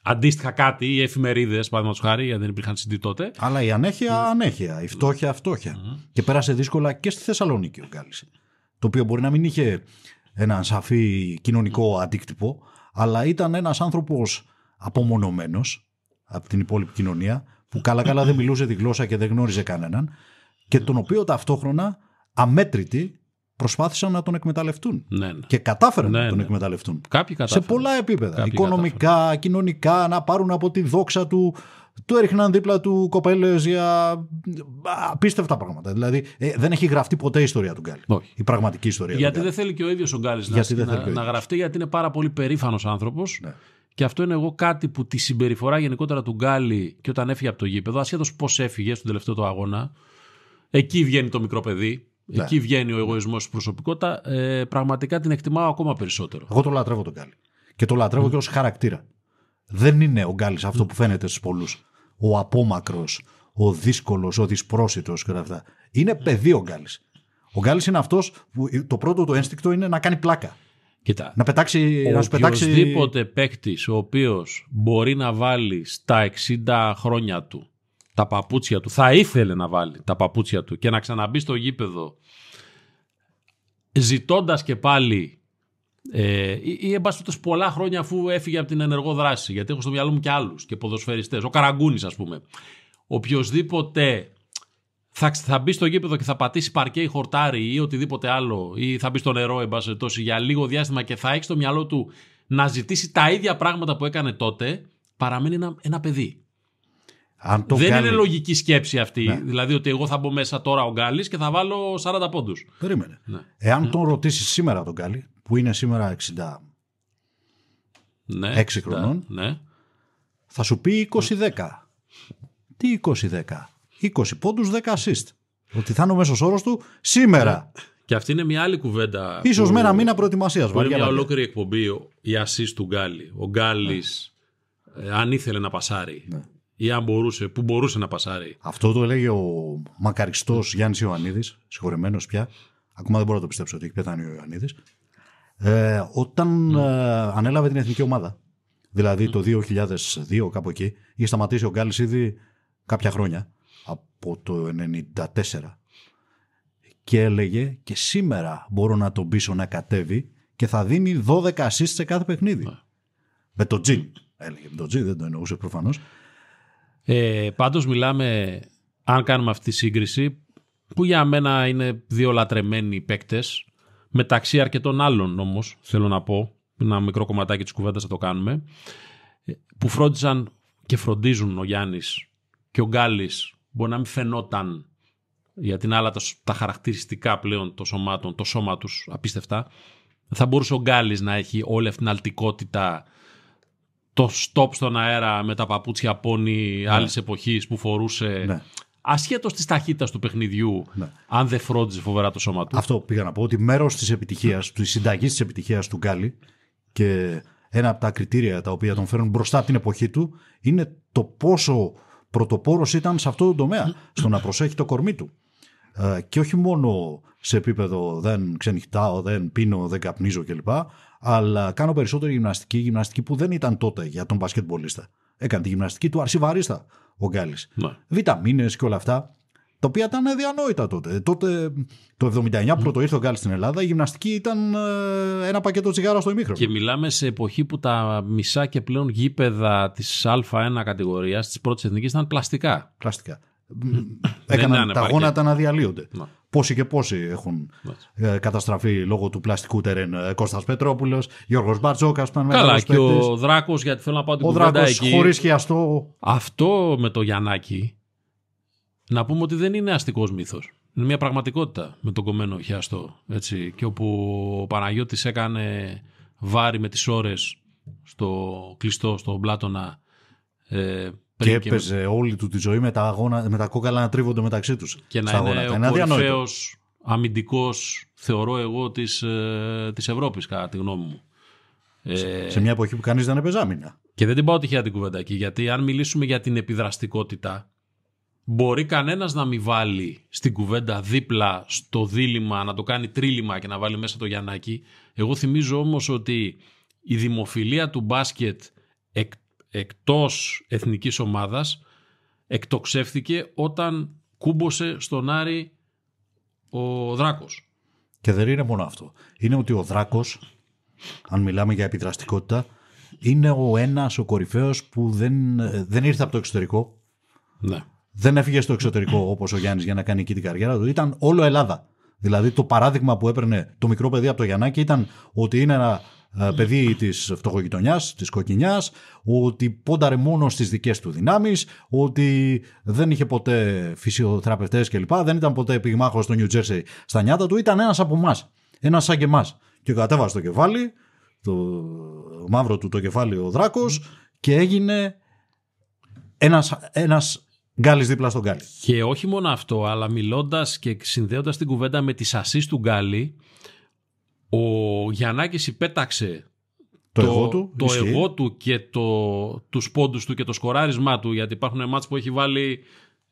αντίστοιχα κάτι, ή εφημερίδες, παραδείγματος χάρη, γιατί δεν υπήρχαν CD τότε. Αλλά η ανέχεια, ανέχεια. Η φτώχεια, φτώχεια. Και πέρασε δύσκολα και στη Θεσσαλονίκη ο Γκάλης. Το οποίο μπορεί να μην είχε έναν σαφή κοινωνικό αντίκτυπο, αλλά ήταν ένας άνθρωπος απομονωμένος από την υπόλοιπη κοινωνία, που καλά-καλά δεν μιλούσε τη γλώσσα και δεν γνώριζε κανέναν, και τον οποίο ταυτόχρονα αμέτρητοι προσπάθησαν να τον εκμεταλλευτούν. Ναι, ναι. Και κατάφεραν Ναι, να τον ναι. εκμεταλλευτούν. Κάποιοι Σε κατάφεραν. πολλά επίπεδα. Κάποιοι Οικονομικά, κοινωνικά, να πάρουν από τη δόξα του. Του έριχναν δίπλα του κοπέλες για απίστευτα πράγματα. Δηλαδή ε, δεν έχει γραφτεί ποτέ η ιστορία του Γκάλη. Όχι. Η πραγματική ιστορία Γιατί του δεν θέλει και ο ίδιος ο Γκάλης να, Γιατί δεν να, θέλει και ο να ίδιος. γραφτεί, γιατί είναι πάρα πολύ περήφανος άνθρωπος. Ναι. Και αυτό είναι εγώ κάτι που τη συμπεριφορά γενικότερα του Γκάλη και όταν έφυγε από το γήπεδο, ασχέτως πώς έφυγε στον τελευταίο του αγώνα, εκεί βγαίνει το μικρό παιδί, Ναι. εκεί βγαίνει ο εγωισμός στην προσωπικότητα, ε, πραγματικά την εκτιμάω ακόμα περισσότερο. Εγώ το λατρεύω τον Γκάλη. Και το λατρεύω και ως χαρακτήρα. Δεν είναι ο Γκάλης αυτό που φαίνεται στους πολλούς. Ο απόμακρος, ο δύσκολος, ο δυσπρόσιτος και όλα αυτά. Είναι παιδί ο Γκάλης. Ο Γκάλης είναι αυτός που το πρώτο του ένστικτο είναι να κάνει πλάκα. Κοίτα, Να, πετάξει, να σου πετάξει. οποιοδήποτε παίκτης ο οποίος μπορεί να βάλει στα 60 χρόνια του τα παπούτσια του, θα ήθελε να βάλει τα παπούτσια του και να ξαναμπεί στο γήπεδο ζητώντας και πάλι ε, ή, ή εν πάση περιπτώσει, πολλά χρόνια αφού έφυγε από την ενεργό δράση γιατί έχω στο μυαλό μου και άλλους και ποδοσφαιριστές. Ο Καραγκούνης ας πούμε. Οποιοδήποτε θα, θα μπει στο γήπεδο και θα πατήσει παρκέ ή χορτάρι ή οτιδήποτε άλλο ή θα μπει στο νερό εν πάση περιπτώσει, για λίγο διάστημα και θα έχει στο μυαλό του να ζητήσει τα ίδια πράγματα που έκανε τότε παραμένει ένα, ένα παιδί. Αν το Δεν Γκάλη- είναι λογική σκέψη αυτή. Ναι. Δηλαδή ότι εγώ θα μπω μέσα τώρα ο Γκάλης και θα βάλω 40 πόντους. Περίμενε. Ναι. Εάν τον ρωτήσεις σήμερα τον Γκάλη, που είναι σήμερα 60, Ναι, Έξι ναι, χρονών. Ναι. θα σου πει 20-10. Τι 20-10. 20 πόντους, 10 assist. Ότι θα είναι ο μέσος όρος του σήμερα. Και αυτή είναι μια άλλη κουβέντα. Ίσως που- με ένα μήνα προετοιμασίας. Που είναι βαριά, μια βαριά. ολόκληρη εκπομπή ο- η assist του Γκάλη. Ο Γκάλης ε, αν ήθελε να πασάρει Ναι. Ή αν μπορούσε, που μπορούσε να πασάρει. Αυτό το έλεγε ο μακαριστός Γιάννης Ιωαννίδης, συγχωρεμένος πια. Ακόμα δεν μπορώ να το πιστέψω ότι έχει πεθάνει ο Ιωαννίδης. Ε, όταν ε, ανέλαβε την εθνική ομάδα, δηλαδή το 2002 κάπου εκεί, είχε σταματήσει ο Γκάλης ήδη κάποια χρόνια, από το 1994. Και έλεγε και σήμερα μπορώ να τον πείσω να κατέβει και θα δίνει 12 assist σε κάθε παιχνίδι. Ναι. Με το G. Έλεγε με το G, δεν το εννοούσε προφανώς. Ε, πάντως μιλάμε, αν κάνουμε αυτή τη σύγκριση, που για μένα είναι δύο λατρεμένοι παίκτες, μεταξύ αρκετών άλλων όμως, θέλω να πω, ένα μικρό κομματάκι της κουβέντας θα το κάνουμε, ε, που φρόντιζαν και φροντίζουν ο Γιάννης και ο Γκάλης, μπορεί να μην φαινόταν γιατί είναι άλλα τα, σ- τα χαρακτηριστικά πλέον των σωμάτων, το σώμα τους απίστευτα. Θα μπορούσε ο Γκάλης να έχει όλη αυτή την αλτικότητα το stop στον αέρα με τα παπούτσια πόνι Ναι. άλλης εποχής που φορούσε Ναι. ασχέτως της ταχύτητας του παιχνιδιού Ναι. αν δεν φρόντιζε φοβερά το σώμα του. Αυτό πήγα να πω ότι μέρος της επιτυχίας, της συνταγής της επιτυχίας του Γκάλι και ένα από τα κριτήρια τα οποία τον φέρνουν μπροστά από την εποχή του είναι το πόσο πρωτοπόρος ήταν σε αυτό το τομέα, στο να προσέχει το κορμί του. Ε, και όχι μόνο σε επίπεδο δεν ξενυχτάω, δεν πίνω, δεν καπνίζω κλπ. Αλλά κάνω περισσότερη γυμναστική, γυμναστική που δεν ήταν τότε για τον μπασκετμπολίστα. Έκανε τη γυμναστική του αρσιβαρίστα ο Γκάλης Ναι. βιταμίνες και όλα αυτά, τα οποία ήταν διανόητα τότε. Τότε, το 79 που πρώτο ήρθε ο Γκάλης στην Ελλάδα, η γυμναστική ήταν ε, ένα πακέτο τσιγάρα στο ημίχρονο. Και μιλάμε σε εποχή που τα μισά και πλέον γήπεδα της Α1 κατηγορίας της πρώτης εθνικής ήταν πλαστικά. Πλαστικά. είναι Έκαναν τα παρκέ. γόνατα να διαλύονται. Ναι. Πόσοι και πόσοι έχουν ε, καταστραφεί λόγω του πλαστικού τερέν. Ε, Κώστας Πετρόπουλος, Γιώργος Μπαρτζόκας, που ήταν Καλά μεγάλος και παίκτης. ο Δράκος γιατί θέλω να πάω την Ο κουβέντα Δράκος εκεί. χωρίς χιαστό. Αυτό με το Γιαννάκη να πούμε ότι δεν είναι αστικός μύθος. Είναι μια πραγματικότητα με τον κομμένο χιαστό. Έτσι, και όπου ο Παναγιώτης έκανε βάρη με τις ώρες στο κλειστό, στο Πλάτωνα ε, Και πριν έπαιζε όλη του τη ζωή με τα, αγώνα, με τα κόκαλα να τρίβονται μεταξύ τους. και να στα είναι γόνατα. ο αδιανόητο. κορυφαίος αμυντικός θεωρώ εγώ της, ε, της Ευρώπης κατά τη γνώμη μου. Ε, σε μια εποχή που κανείς δεν έπαιζε άμυνα. Και δεν την πάω τυχαία την κουβέντα εκεί, γιατί αν μιλήσουμε για την επιδραστικότητα, μπορεί κανένας να μην βάλει στην κουβέντα δίπλα στο δίλημα, να το κάνει τρίλημα και να βάλει μέσα το Γιαννάκι. Εγώ θυμίζω όμως ότι η δημοφιλία του μπάσκετ εκ, εκτός εθνικής ομάδας εκτοξεύθηκε όταν κούμποσε στον Άρη ο Δράκος. Και δεν είναι μόνο αυτό. Είναι ότι ο Δράκος, αν μιλάμε για επιδραστικότητα, είναι ο ένας, ο κορυφαίος που δεν, δεν ήρθε από το εξωτερικό. Ναι. Δεν έφυγε στο εξωτερικό όπως ο Γιάννης για να κάνει εκεί την καριέρα του. Ήταν όλο Ελλάδα. Δηλαδή το παράδειγμα που έπαιρνε το μικρό παιδί από το Γιαννάκη ήταν ότι είναι ένα ε, παιδί της φτωχογειτονιάς, της κοκκινιάς, ότι πόνταρε μόνο στις δικές του δυνάμεις, ότι δεν είχε ποτέ φυσιοθεραπευτές κλπ. Δεν ήταν ποτέ πυγμάχο στο New Jersey στα νιάτα του. Ήταν ένας από εμάς. Ένας σαν και εμάς. Και κατέβασε το κεφάλι, το μαύρο του το κεφάλι ο Δράκος και έγινε ένας, ένας Γκάλης δίπλα στον Γκάλη. Και όχι μόνο αυτό, αλλά μιλώντας και συνδέοντας την κουβέντα με τις ασείς του Γκάλη, ο Γιαννάκης υπέταξε το, το, εγώ, του, το εγώ του και το, τους πόντους του και το σκοράρισμά του γιατί υπάρχουν μάτς που έχει βάλει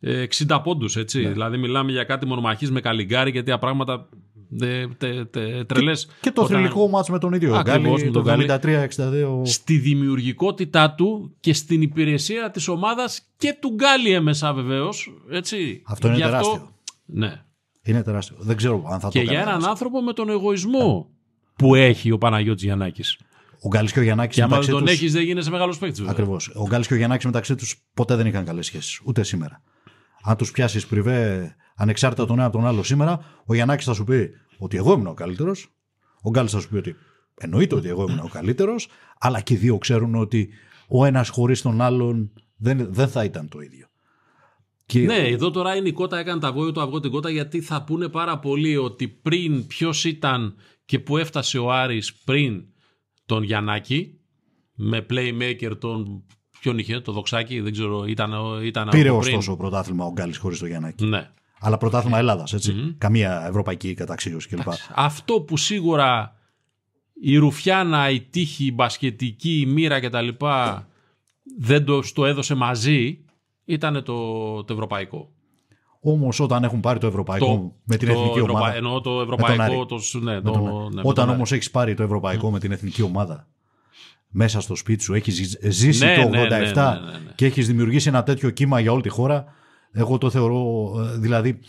60 ε, πόντους έτσι. Ναι. Δηλαδή μιλάμε για κάτι μονομαχής με καλυγκάρι γιατί τα πράγματα τε, τε, τε, τρελές. Και, και το Όταν... θρηλυκό μάτς με τον ίδιο Ακριβώς, Γκάλι, το 73-62. Στη δημιουργικότητά του και στην υπηρεσία της ομάδας και του Γκάλι έμεσα βεβαίως. Αυτό είναι τεράστιο. Ναι. Είναι τεράστιο. Δεν ξέρω αν θα και το Και για έναν άνθρωπο με τον εγωισμό που έχει ο Παναγιώτης Γιαννάκης. Ο Γκάλης και ο Γιαννάκης. Και άμα τον τους... έχεις, δεν γίνεσαι μεγάλος παίκτης. Ακριβώς. Ο Γκάλης και ο Γιαννάκης μεταξύ τους ποτέ δεν είχαν καλές σχέσεις. Ούτε σήμερα. Αν τους πιάσεις πριβέ ανεξάρτητα τον ένα από τον άλλο σήμερα, ο Γιαννάκης θα σου πει ότι εγώ ήμουν ο καλύτερος. Ο Γκάλης θα σου πει ότι εννοείται ότι εγώ ήμουν ο καλύτερος. Αλλά και οι δύο ξέρουν ότι ο ένας χωρίς τον άλλον δεν, δεν θα ήταν το ίδιο. Και... Ναι, εδώ τώρα είναι η κότα έκανε τα βόλια το αυγό την κότα γιατί θα πούνε πάρα πολύ ότι πριν ποιος ήταν και που έφτασε ο Άρης πριν τον Γιαννάκη με playmaker τον ποιον είχε, το Δοξάκι, δεν ξέρω, ήταν, ήταν Πήρε ωστόσο πρωτάθλημα ο Γκάλης χωρίς τον Γιαννάκη. Ναι. Αλλά πρωτάθλημα Ελλάδας, Καμία ευρωπαϊκή καταξίωση κλπ. Αυτό που σίγουρα η Ρουφιάνα, η τύχη, η μπασκετική, η μοίρα κτλ. δεν το, το έδωσε μαζί ήταν το, το ευρωπαϊκό. Όμως όταν έχουν πάρει το ευρωπαϊκό με την εθνική Ευρωπα... ομάδα. Εννοώ το ευρωπαϊκό. Το, ναι, το, ναι, όταν όμως έχεις πάρει το ευρωπαϊκό με την εθνική ομάδα μέσα στο σπίτι σου, έχεις ζήσει ναι, το 87 ναι, ναι, και έχεις δημιουργήσει ένα τέτοιο κύμα για όλη τη χώρα. Εγώ το θεωρώ δηλαδή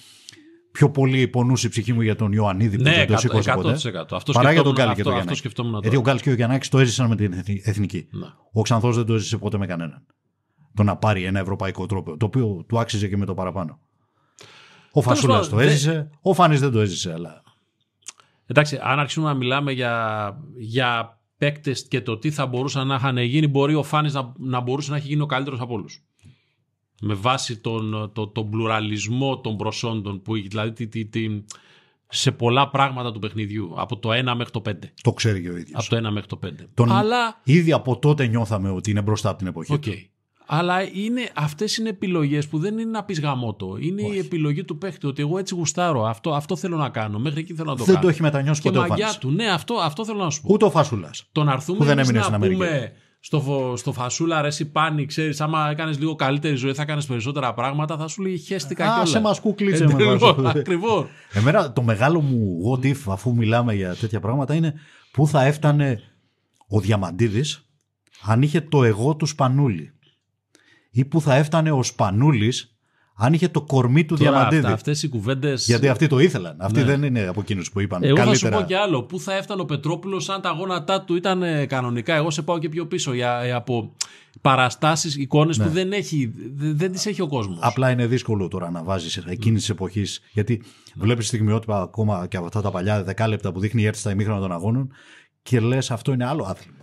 πιο πολύ πονούσε η ψυχή μου για τον Ιωαννίδη που δεν το σήκωσε ποτέ. Αυτό παρά για τον Γκάλη και τον Γιάννη. Γιατί ο Γκάλης και ο Γιάννης το έζησαν με την εθνική. Ο Ξανθός δεν το έζησε ποτέ με κανέναν το να πάρει ένα ευρωπαϊκό τρόπο, το οποίο του άξιζε και με το παραπάνω. Ο Φασούλας το έζησε, ο Φάνης δεν το έζησε, αλλά. Εντάξει, αν αρχίσουμε να μιλάμε για, για παίκτες και το τι θα μπορούσαν να είχαν γίνει, μπορεί ο Φάνης να, να μπορούσε να έχει γίνει ο καλύτερος από όλους. Με βάση τον, το, τον πλουραλισμό των προσόντων που έχει, δηλαδή τι, τι, σε πολλά πράγματα του παιχνιδιού. Από το 1 μέχρι το 5. Το ξέρει και ο ίδιος. Από το 1 μέχρι το 5. Τον... Αλλά... Ήδη από τότε νιώθαμε ότι είναι μπροστά από την εποχή okay. του. Αλλά είναι, αυτές είναι επιλογές που δεν είναι να πεις γαμότο. Είναι η επιλογή του παίχτη ότι εγώ έτσι γουστάρω. Αυτό, αυτό θέλω να κάνω. Μέχρι εκεί θέλω να το δεν κάνω. Δεν το έχει μετανιώσει ποτέ ο Φάνης. του. Ναι, αυτό, αυτό θέλω να σου πω. Ούτε ο Φασούλας. Το να έρθουμε δεν έμεινε να πούμε στο, στο φασούλα ρε εσύ πάνι, ξέρεις, άμα έκανες λίγο καλύτερη ζωή θα κάνεις περισσότερα πράγματα, θα σου λέει χέστηκα κιόλας. Α, σε μας κούκλισε με Ακριβώς. Εμένα το μεγάλο μου what if αφού μιλάμε για τέτοια πράγματα είναι πού θα έφτανε ο Διαμαντίδης αν είχε το εγώ του Σπανούλη ή που θα έφτανε ο Σπανούλης αν είχε το κορμί του Τώρα, Διαμαντίδη. Αυτές οι κουβέντε. Γιατί αυτοί το ήθελαν. Αυτοί ναι. δεν είναι από εκείνους που είπαν. Εγώ καλύτερα. θα σου πω κι άλλο. Πού θα έφτανε ο Πετρόπουλος αν τα γόνατά του ήταν ε, κανονικά; Εγώ σε πάω και πιο πίσω για, ε, από παραστάσεις, εικόνες ναι. που δεν, έχει, δεν τις έχει ο κόσμος. Απλά είναι δύσκολο τώρα να βάζεις εκείνης της εποχής. Γιατί βλέπεις στιγμιότυπα ακόμα και από αυτά τα παλιά δεκάλεπτα που δείχνει η έρθει στα ημίχρονα των αγώνων και λες αυτό είναι άλλο άθλημα.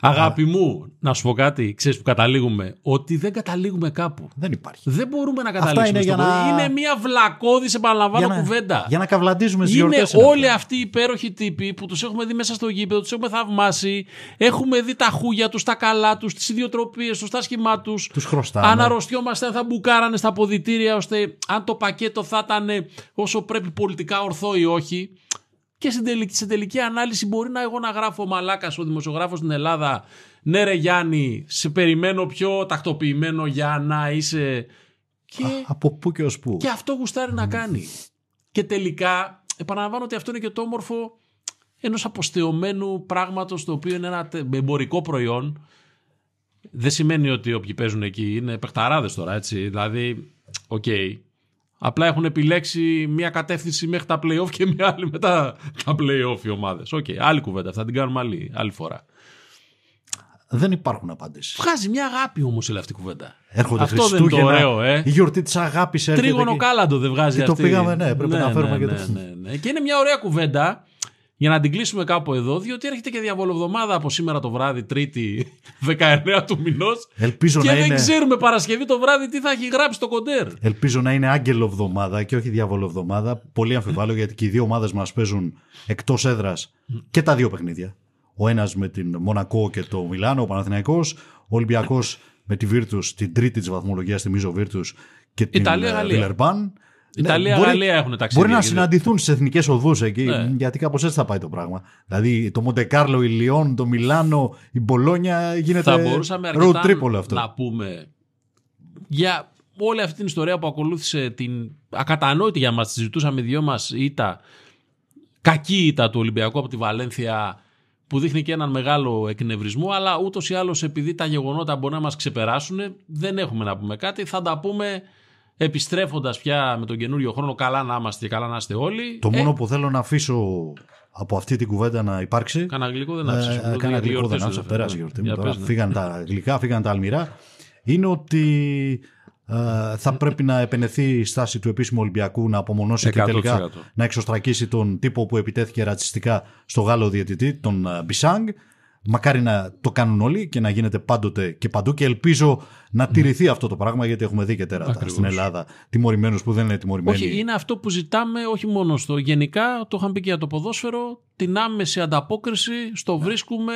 Αγάπη μου, να σου πω κάτι, ξέρεις που καταλήγουμε; Ότι δεν καταλήγουμε κάπου. Δεν υπάρχει. Δεν μπορούμε να καταλήξουμε. είναι στο για να- πόδι. είναι μια βλακώδη, επαναλαμβάνω, Για να, κουβέντα. για να καυλαντίζουμε στις Είναι γιορτές. όλοι αυτοί οι υπέροχοι τύποι που τους έχουμε δει μέσα στο γήπεδο, τους έχουμε θαυμάσει. Έχουμε δει τα χούγια τους, τα καλά τους, τις ιδιοτροπίες τους, τα σχημά τους. Τους χρωστάμε. Αν αρρωστιόμαστε, αν θα μπουκάρανε στα ποδητήρια, ώστε αν το πακέτο θα ήταν όσο πρέπει πολιτικά ορθό ή όχι. Και στην τελική, σε τελική ανάλυση μπορεί να εγώ να γράφω μαλάκας ο δημοσιογράφος στην Ελλάδα. Ναι, ρε Γιάννη, σε περιμένω πιο τακτοποιημένο για να είσαι. Και, Από πού και ως πού. και αυτό γουστάρει να κάνει. Και τελικά, επαναλαμβάνω ότι αυτό είναι και το όμορφο ενός αποστεωμένου πράγματος το οποίο είναι ένα τε- εμπορικό προϊόν. Δεν σημαίνει ότι όποιοι παίζουν εκεί είναι παιχταράδες τώρα, έτσι. Δηλαδή, οκ. Απλά έχουν επιλέξει μία κατεύθυνση μέχρι τα playoff και μία άλλη μετά τα playoff οι ομάδες. Οκ, άλλη κουβέντα. Θα την κάνουμε άλλη, άλλη φορά. Δεν υπάρχουν απαντήσεις. Βγάζει μια αγάπη όμως η αυτή η κουβέντα. Έρχονται Αυτό δεν είναι το Χριστούγεννα. ωραίο, ε. Η γιορτή της αγάπης έρχεται. Τρίγωνο και- κάλαντο δεν βγάζει και το αυτή. πήγαμε, ναι, πρέπει να φέρουμε και ναι, το- ναι, ναι. Και είναι μια ωραία κουβέντα για να την κλείσουμε κάπου εδώ, διότι έρχεται και διαβολοβδομάδα από σήμερα το βράδυ, Τρίτη (laughs) 19 του μηνός. Ελπίζω Και να δεν είναι. ξέρουμε Παρασκευή το βράδυ τι θα έχει γράψει το κοντέρ. Ελπίζω να είναι άγγελο εβδομάδα και όχι διάβολο εβδομάδα. Πολύ αμφιβάλλω γιατί και οι δύο ομάδες μας παίζουν εκτός έδρας και τα δύο παιχνίδια. Ο ένας με την Μονακό και το Μιλάνο, ο Παναθηναϊκός, ο Ολυμπιακός με τη Βίρτους, την τρίτη της βαθμολογίας, θυμίζω Βίρτους και την Ιταλία-Γαλλία. Βιλερμπάν. Ιταλία-Γαλλία έχουν ταξίδια. Μπορεί να και δεν- συναντηθούν στις εθνικές οδούς εκεί, Ναι. γιατί κάπως έτσι θα πάει το πράγμα. Δηλαδή το Μοντεκάρλο, η Λιόν, το Μιλάνο, η Μπολόνια γίνεται θα μπορούσαμε road αρκετά trip όλο αυτό. να πούμε για όλη αυτή την ιστορία που ακολούθησε την ακατανόητη για μας, τη ζητούσαμε οι δυο μας ήττα, κακή ήττα του Ολυμπιακού από τη Βαλένθια που δείχνει και έναν μεγάλο εκνευρισμό αλλά ούτως ή άλλως επειδή τα γεγονότα μπορεί να μας ξεπεράσουν δεν έχουμε να πούμε κάτι, θα τα πούμε επιστρέφοντας πια με τον καινούριο χρόνο καλά να είμαστε και καλά να είστε όλοι. Το Ε, μόνο που θέλω να αφήσω από αυτή την κουβέντα να υπάρξει. Κάνα γλυκό δεν άφησες. Ε, Μου Κάνα το γλυκό δεν γιορτές άφησα. σου, Πέρασε η ε. γιορτή μου. Για Τώρα πες, ναι. φύγαν τα γλυκά, φύγαν τα αλμυρά. Είναι ότι ε, θα πρέπει να επενεθεί η στάση του επίσημου Ολυμπιακού να απομονώσει και 100%. τελικά να εξωστρακίσει τον τύπο που επιτέθηκε ρατσιστικά στο Γάλλο διαιτητή, τον ε, Μπισάγκ. Μακάρι να το κάνουν όλοι και να γίνεται πάντοτε και παντού και ελπίζω να τηρηθεί αυτό το πράγμα γιατί έχουμε δει και τέρατα Ακριβώς. στην Ελλάδα τιμωρημένους που δεν είναι τιμωρημένοι. Όχι, είναι αυτό που ζητάμε όχι μόνο στο γενικά, το είχαμε πει και για το ποδόσφαιρο, την άμεση ανταπόκριση, στο Ναι. βρίσκουμε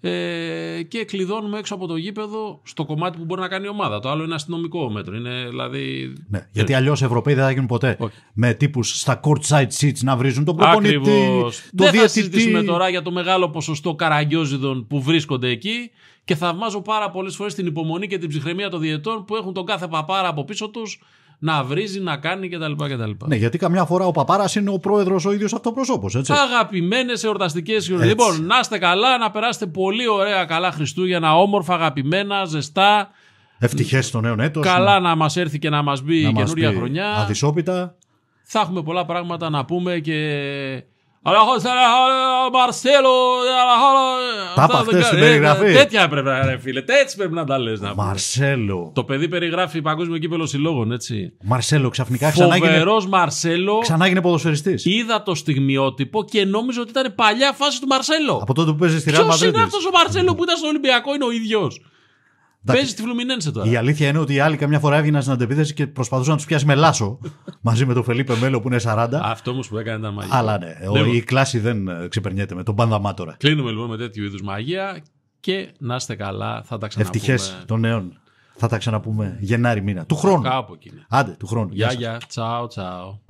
ε, και κλειδώνουμε έξω από το γήπεδο στο κομμάτι που μπορεί να κάνει η ομάδα. Το άλλο είναι αστυνομικό μέτρο. Είναι δηλαδή. Ναι, γιατί αλλιώς οι Ευρωπαίοι δεν θα γίνουν ποτέ. Όχι. Με τύπους στα court side seats να βρίζουν τον προπονητή, Ακριβώς. το Δεν θα διαιτητή. συζητήσουμε τώρα για το μεγάλο ποσοστό καραγκιόζιδων που βρίσκονται εκεί και θαυμάζω πάρα πολλές φορές την υπομονή και την ψυχραιμία των διαιτών που έχουν τον κάθε παπάρα από πίσω τους να βρίζει, να κάνει κτλ. κτλ. Ναι, γιατί καμιά φορά ο παπάρας είναι ο πρόεδρος ο ίδιος αυτοπροσώπο. Έτσι. Αγαπημένες εορταστικές γιορτές. Λοιπόν, να είστε καλά, να περάσετε πολύ ωραία, καλά Χριστούγεννα, όμορφα, αγαπημένα, ζεστά. Ευτυχές στο νέο έτος. Καλά να μας έρθει και να μας μπει η καινούρια χρονιά. Αδυσόπιτα. Θα έχουμε πολλά πράγματα να πούμε και. Μαρσέλο. Τα είπα χθες στην περιγραφή. Τέτοια πρέπει να ρε φίλε. Έτσι πρέπει να τα λες. Μαρσέλο. Το παιδί περιγράφει παγκόσμιο κύπελο συλλόγων, έτσι. Μαρσέλο ξαφνικά ξανά έγινε, Φοβερός Μαρσέλο. ξανά έγινε ποδοσφαιριστής. Είδα το στιγμιότυπο και νόμιζα ότι ήταν παλιά φάση του Μαρσέλο. Από τότε που παίζεις στη Real Ποιος Madrid. είναι αυτός ο Μαρσέλο που ήταν στο Ολυμπιακό, είναι ο ίδιος; Παίζει στη Φλουμινένσε τώρα. Η αλήθεια είναι ότι οι άλλοι καμιά φορά έβγαιναν στην αντεπίθεση και προσπαθούσαν να τους πιάσει με λάσο (laughs) μαζί με τον Φελίπε Μέλο που είναι 40. Αυτό όμως που έκανε ήταν μαγικό. Αλλά ναι, ο- Λοιπόν. η κλάση δεν ε, ξεπερνιέται με τον Πανδαμάτορα. Κλείνουμε λοιπόν με τέτοιου είδους μαγεία και να είστε καλά. Θα τα ξαναπούμε. Ευτυχές των νέων. Θα τα ξαναπούμε Γενάρη μήνα. Του χρόνου. Κάπου εκεί. είναι. Άντε, του χρόνου. Γεια, σας. γεια. Τσάου, τσάου.